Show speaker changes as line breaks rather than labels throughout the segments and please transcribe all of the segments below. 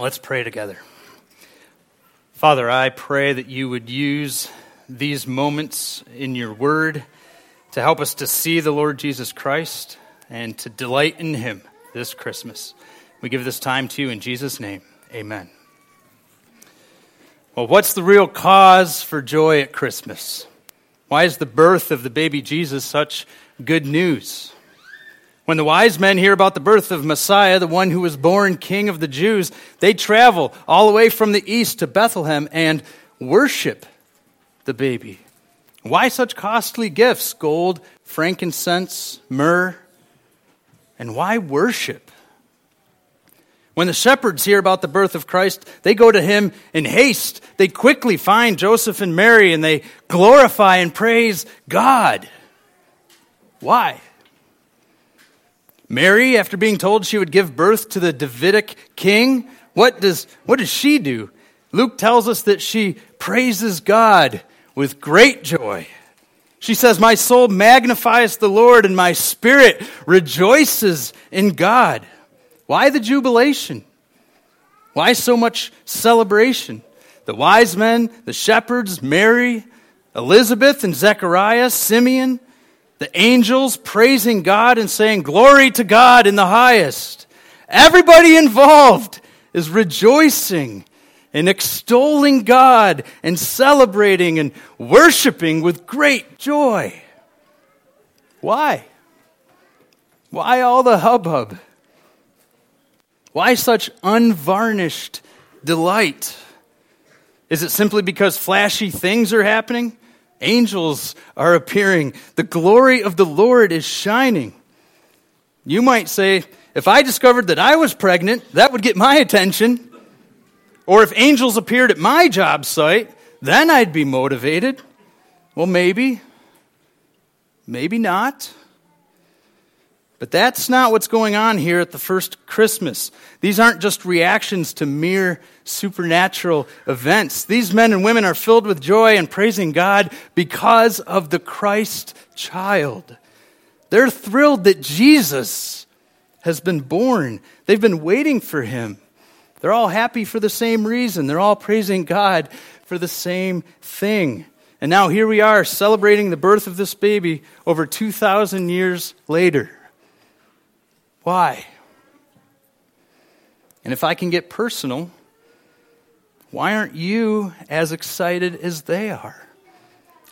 Let's pray together. Father, I pray that you would use these moments in your word to help us to see the Lord Jesus Christ and to delight in him this Christmas. We give this time to you in Jesus' name. Amen. Well, what's the real cause for joy at Christmas? Why is the birth of the baby Jesus such good news? When the wise men hear about the birth of Messiah, the one who was born king of the Jews, they travel all the way from the east to Bethlehem and worship the baby. Why such costly gifts? Gold, frankincense, myrrh. And why worship? When the shepherds hear about the birth of Christ, they go to him in haste. They quickly find Joseph and Mary and they glorify and praise God. Why? Mary, after being told she would give birth to the Davidic king, what does, what does she do? Luke tells us that she praises God with great joy. She says, My soul magnifies the Lord, and my spirit rejoices in God. Why the jubilation? Why so much celebration? The wise men, the shepherds, Mary, Elizabeth, and Zechariah, Simeon, the angels praising God and saying, Glory to God in the highest. Everybody involved is rejoicing and extolling God and celebrating and worshiping with great joy. Why? Why all the hubbub? Why such unvarnished delight? Is it simply because flashy things are happening? Angels are appearing. The glory of the Lord is shining. You might say, if I discovered that I was pregnant, that would get my attention. Or if angels appeared at my job site, then I'd be motivated. Well, maybe. Maybe not. But that's not what's going on here at the first Christmas. These aren't just reactions to mere supernatural events. These men and women are filled with joy and praising God because of the Christ child. They're thrilled that Jesus has been born. They've been waiting for him. They're all happy for the same reason. They're all praising God for the same thing. And now here we are celebrating the birth of this baby over 2,000 years later. Why? And if I can get personal, why aren't you as excited as they are?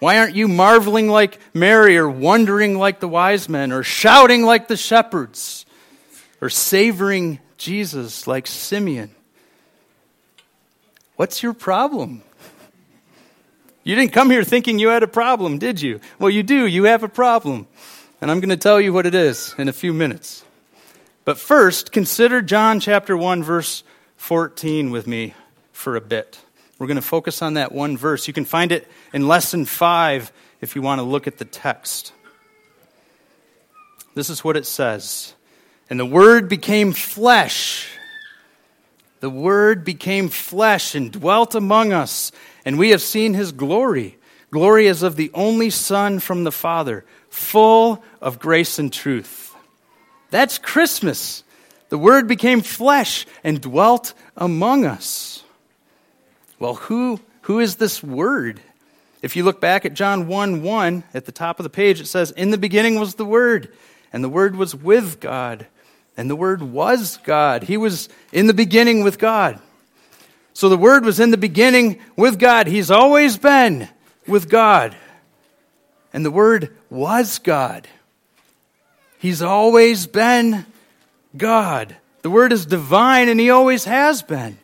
Why aren't you marveling like Mary or wondering like the wise men or shouting like the shepherds or savoring Jesus like Simeon? What's your problem? You didn't come here thinking you had a problem, did you? Well, you do. You have a problem. And I'm going to tell you what it is in a few minutes. But first, consider John chapter 1, verse 14 with me for a bit. We're going to focus on that one verse. You can find it in lesson 5 if you want to look at the text. This is what it says And the Word became flesh. The Word became flesh and dwelt among us, and we have seen his glory. Glory as of the only Son from the Father, full of grace and truth. That's Christmas. The Word became flesh and dwelt among us. Well, who, who is this Word? If you look back at John 1 1, at the top of the page, it says, In the beginning was the Word, and the Word was with God, and the Word was God. He was in the beginning with God. So the Word was in the beginning with God. He's always been with God. And the Word was God. He's always been God. The Word is divine, and He always has been.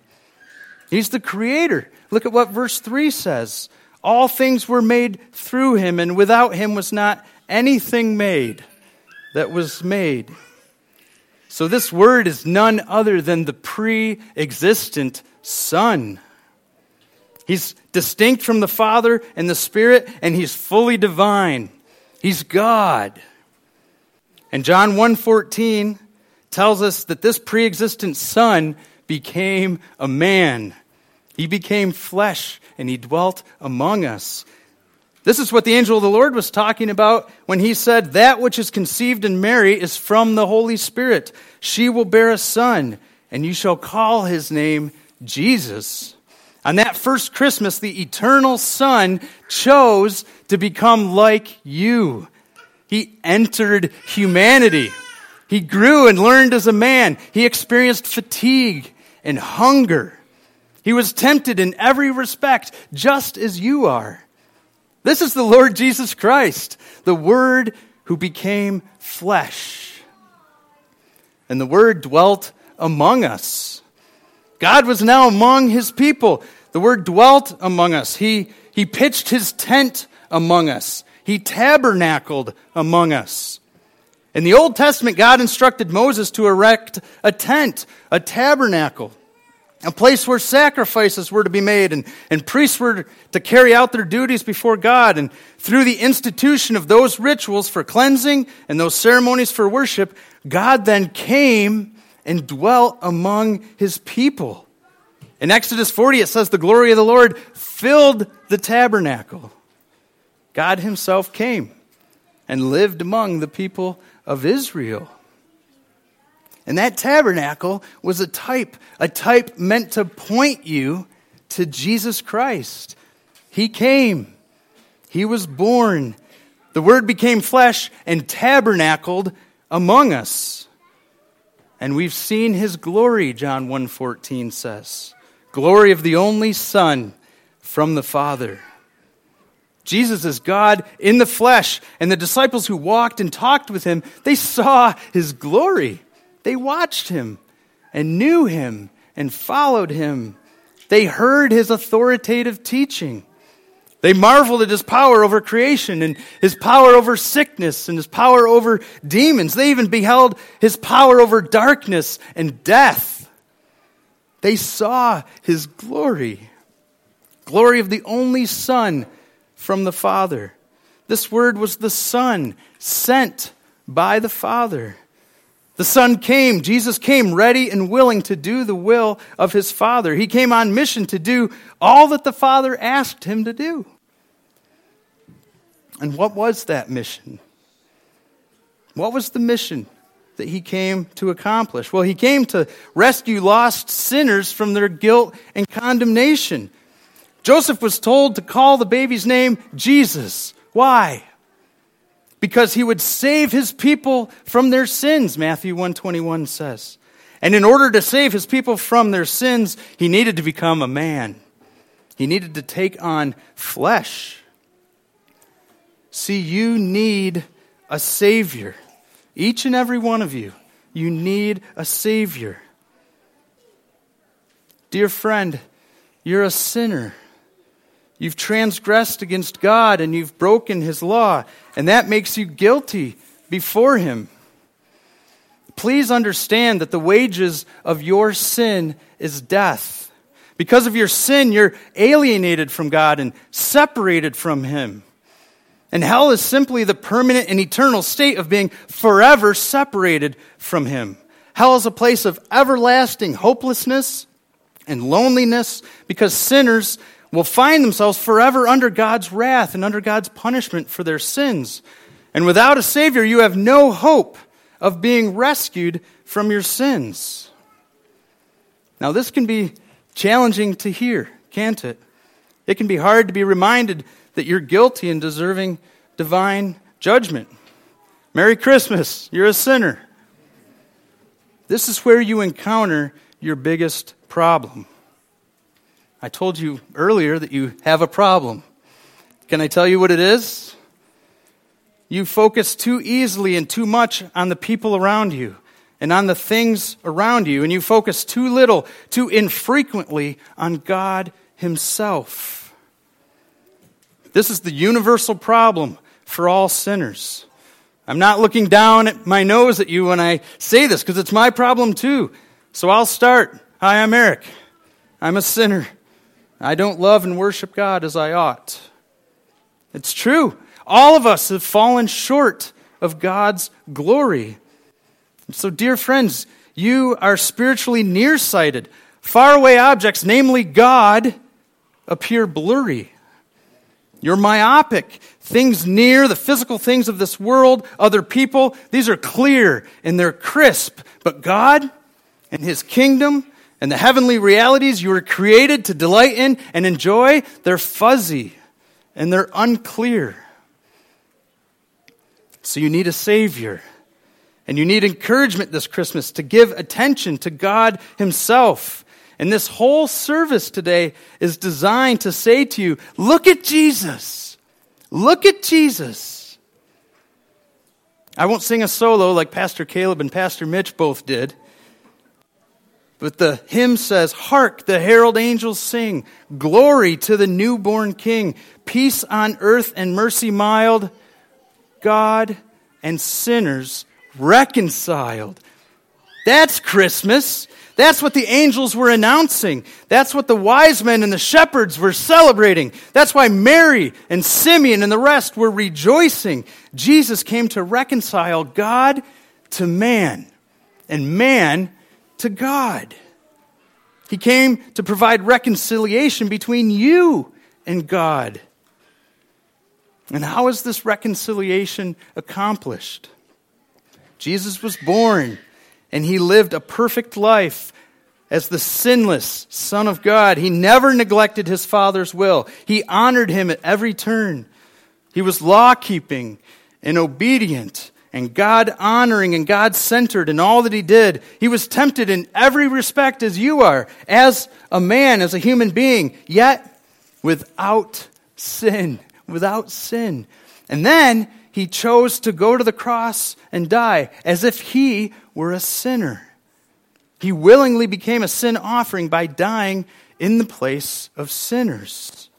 He's the Creator. Look at what verse 3 says All things were made through Him, and without Him was not anything made that was made. So, this Word is none other than the pre existent Son. He's distinct from the Father and the Spirit, and He's fully divine. He's God. And John 1:14 tells us that this pre-existent son became a man. He became flesh and he dwelt among us. This is what the angel of the Lord was talking about when he said, That which is conceived in Mary is from the Holy Spirit. She will bear a son, and you shall call his name Jesus. On that first Christmas, the eternal Son chose to become like you. He entered humanity. He grew and learned as a man. He experienced fatigue and hunger. He was tempted in every respect, just as you are. This is the Lord Jesus Christ, the Word who became flesh. And the Word dwelt among us. God was now among his people. The Word dwelt among us. He, he pitched his tent among us. He tabernacled among us. In the Old Testament, God instructed Moses to erect a tent, a tabernacle, a place where sacrifices were to be made and, and priests were to carry out their duties before God. And through the institution of those rituals for cleansing and those ceremonies for worship, God then came and dwelt among his people. In Exodus 40, it says, The glory of the Lord filled the tabernacle. God himself came and lived among the people of Israel. And that tabernacle was a type, a type meant to point you to Jesus Christ. He came, He was born. The Word became flesh and tabernacled among us. And we've seen His glory, John 1.14 says. Glory of the only Son from the Father. Jesus is God in the flesh, and the disciples who walked and talked with him, they saw his glory. They watched him and knew him and followed him. They heard his authoritative teaching. They marveled at his power over creation and his power over sickness and his power over demons. They even beheld his power over darkness and death. They saw his glory. Glory of the only Son from the Father. This word was the Son sent by the Father. The Son came, Jesus came ready and willing to do the will of his Father. He came on mission to do all that the Father asked him to do. And what was that mission? What was the mission that he came to accomplish? Well, he came to rescue lost sinners from their guilt and condemnation. Joseph was told to call the baby's name Jesus. Why? because he would save his people from their sins, Matthew 121 says. And in order to save his people from their sins, he needed to become a man. He needed to take on flesh. See, you need a Savior. Each and every one of you, you need a Savior. Dear friend, you're a sinner. You've transgressed against God and you've broken his law, and that makes you guilty before him. Please understand that the wages of your sin is death. Because of your sin, you're alienated from God and separated from him. And hell is simply the permanent and eternal state of being forever separated from him. Hell is a place of everlasting hopelessness and loneliness because sinners will find themselves forever under God's wrath and under God's punishment for their sins. And without a Savior, you have no hope of being rescued from your sins. Now, this can be challenging to hear, can't it? It can be hard to be reminded that you're guilty and deserving divine judgment. Merry Christmas, you're a sinner. This is where you encounter your biggest problem. I told you earlier that you have a problem. Can I tell you what it is? You focus too easily and too much on the people around you and on the things around you, and you focus too little, too infrequently on God Himself. This is the universal problem for all sinners. I'm not looking down at my nose at you when I say this because it's my problem too. So I'll start. Hi, I'm Eric. I'm a sinner. I don't love and worship God as I ought. It's true. All of us have fallen short of God's glory. So, dear friends, you are spiritually nearsighted. Faraway objects, namely God, appear blurry. You're myopic. Things near, the physical things of this world, other people, these are clear and they're crisp. But God and his kingdom and the heavenly realities you were created to delight in and enjoy, they're fuzzy and they're unclear. So you need a Savior. And you need encouragement this Christmas to give attention to God Himself. And this whole service today is designed to say to you, look at Jesus. Look at Jesus. I won't sing a solo like Pastor Caleb and Pastor Mitch both did. But the hymn says, Hark, the herald angels sing, Glory to the newborn King, peace on earth and mercy mild, God and sinners reconciled. That's Christmas. That's what the angels were announcing. That's what the wise men and the shepherds were celebrating. That's why Mary and Simeon and the rest were rejoicing. Jesus came to reconcile God to man and man to God. He came to provide reconciliation between you and God. And how is this reconciliation accomplished? Jesus was born and he lived a perfect life as the sinless Son of God. He never neglected his Father's will, he honored him at every turn. He was law keeping and obedient and God honoring and God centered in all that he did. He was tempted in every respect as you are, as a man, as a human being, yet without sin. Without sin. And then he chose to go to the cross and die as if he were a sinner. He willingly became a sin offering by dying in the place of sinners.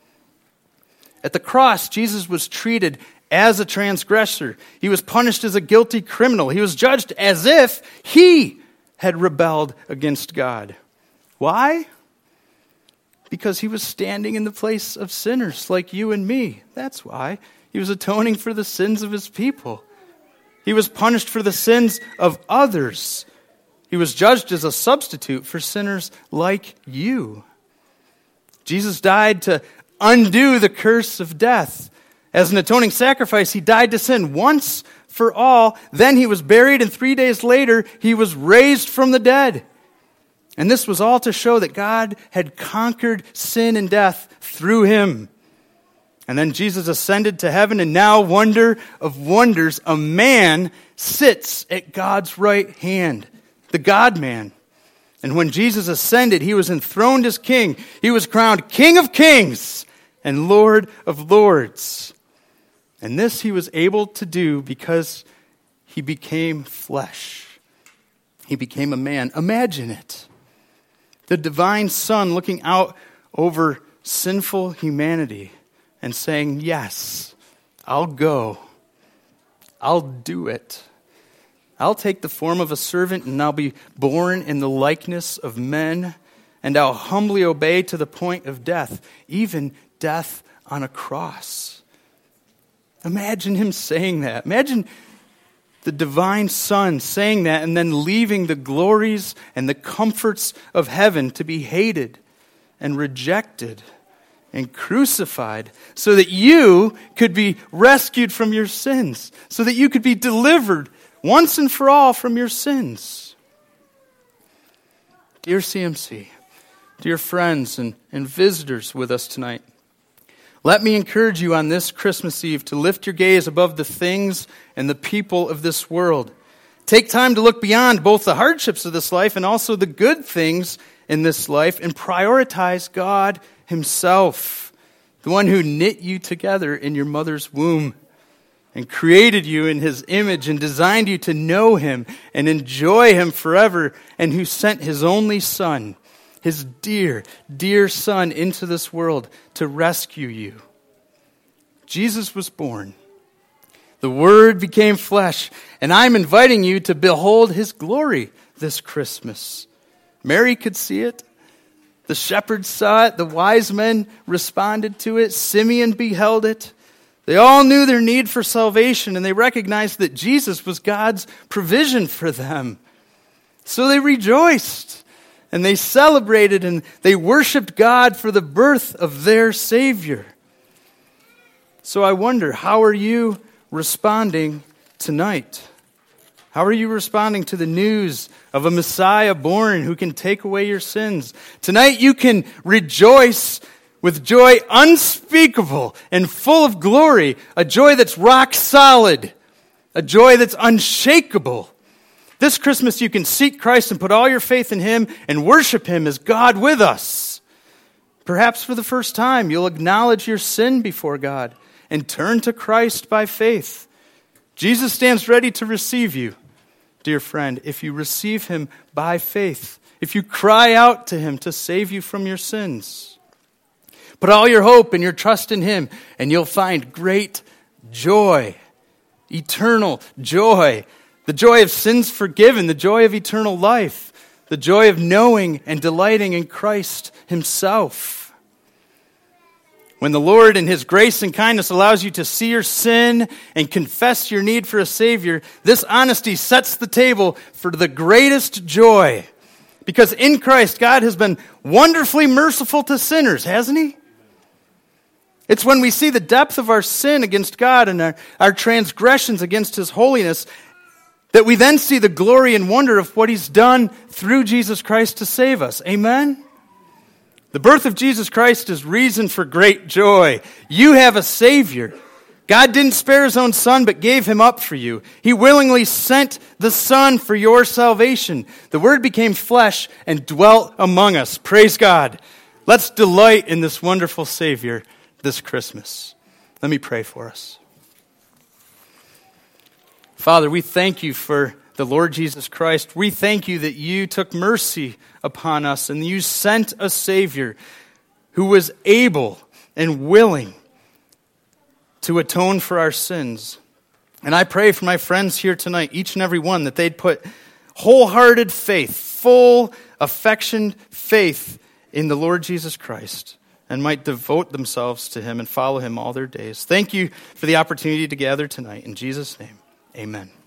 At the cross, Jesus was treated as a transgressor. He was punished as a guilty criminal. He was judged as if he had rebelled against God. Why? Because he was standing in the place of sinners like you and me. That's why. He was atoning for the sins of his people. He was punished for the sins of others. He was judged as a substitute for sinners like you. Jesus died to undo the curse of death as an atoning sacrifice, he died to sin once for all. Then he was buried, and three days later, he was raised from the dead. And this was all to show that God had conquered sin and death through him. And then Jesus ascended to heaven, and now, wonder of wonders, a man sits at God's right hand, the God man. And when Jesus ascended, he was enthroned as king. He was crowned King of kings and Lord of lords. And this he was able to do because he became flesh. He became a man. Imagine it. The divine Son looking out over sinful humanity and saying, Yes, I'll go. I'll do it. I'll take the form of a servant and I'll be born in the likeness of men, and I'll humbly obey to the point of death, even death on a cross. Imagine him saying that. Imagine the divine Son saying that and then leaving the glories and the comforts of heaven to be hated and rejected and crucified so that you could be rescued from your sins, so that you could be delivered once and for all from your sins. Dear CMC, dear friends and, and visitors with us tonight, let me encourage you on this Christmas Eve to lift your gaze above the things and the people of this world. Take time to look beyond both the hardships of this life and also the good things in this life and prioritize God Himself, the one who knit you together in your mother's womb and created you in His image and designed you to know Him and enjoy Him forever, and who sent His only Son his dear, dear Son into this world to rescue you. Jesus was born. The Word became flesh, and I'm inviting you to behold His glory this Christmas. Mary could see it. The shepherds saw it. The wise men responded to it. Simeon beheld it. They all knew their need for salvation, and they recognized that Jesus was God's provision for them. So they rejoiced and they celebrated and they worshiped God for the birth of their Savior. So I wonder, how are you responding tonight? How are you responding to the news of a Messiah born who can take away your sins? Tonight you can rejoice with joy unspeakable and full of glory, a joy that's rock solid, a joy that's unshakable. This Christmas you can seek Christ and put all your faith in Him and worship Him as God with us. Perhaps for the first time you'll acknowledge your sin before God and turn to Christ by faith. Jesus stands ready to receive you dear friend, if you receive him by faith, if you cry out to him to save you from your sins. Put all your hope and your trust in him, and you'll find great joy, eternal joy, the joy of sins forgiven, the joy of eternal life, the joy of knowing and delighting in Christ himself. When the Lord, in His grace and kindness, allows you to see your sin and confess your need for a Savior, this honesty sets the table for the greatest joy. Because in Christ, God has been wonderfully merciful to sinners, hasn't He? It's when we see the depth of our sin against God and our, our transgressions against His holiness that we then see the glory and wonder of what He's done through Jesus Christ to save us. Amen? The birth of Jesus Christ is reason for great joy. You have a Savior. God didn't spare his own son, but gave him up for you. He willingly sent the Son for your salvation. The Word became flesh and dwelt among us. Praise God. Let's delight in this wonderful Savior this Christmas. Let me pray for us. Father, we thank you for the Lord Jesus Christ, we thank you that you took mercy upon us and you sent a Savior who was able and willing to atone for our sins. And I pray for my friends here tonight, each and every one, that they'd put wholehearted faith, full affection, faith in the Lord Jesus Christ and might devote themselves to him and follow him all their days. Thank you for the opportunity to gather tonight. In Jesus' name, amen.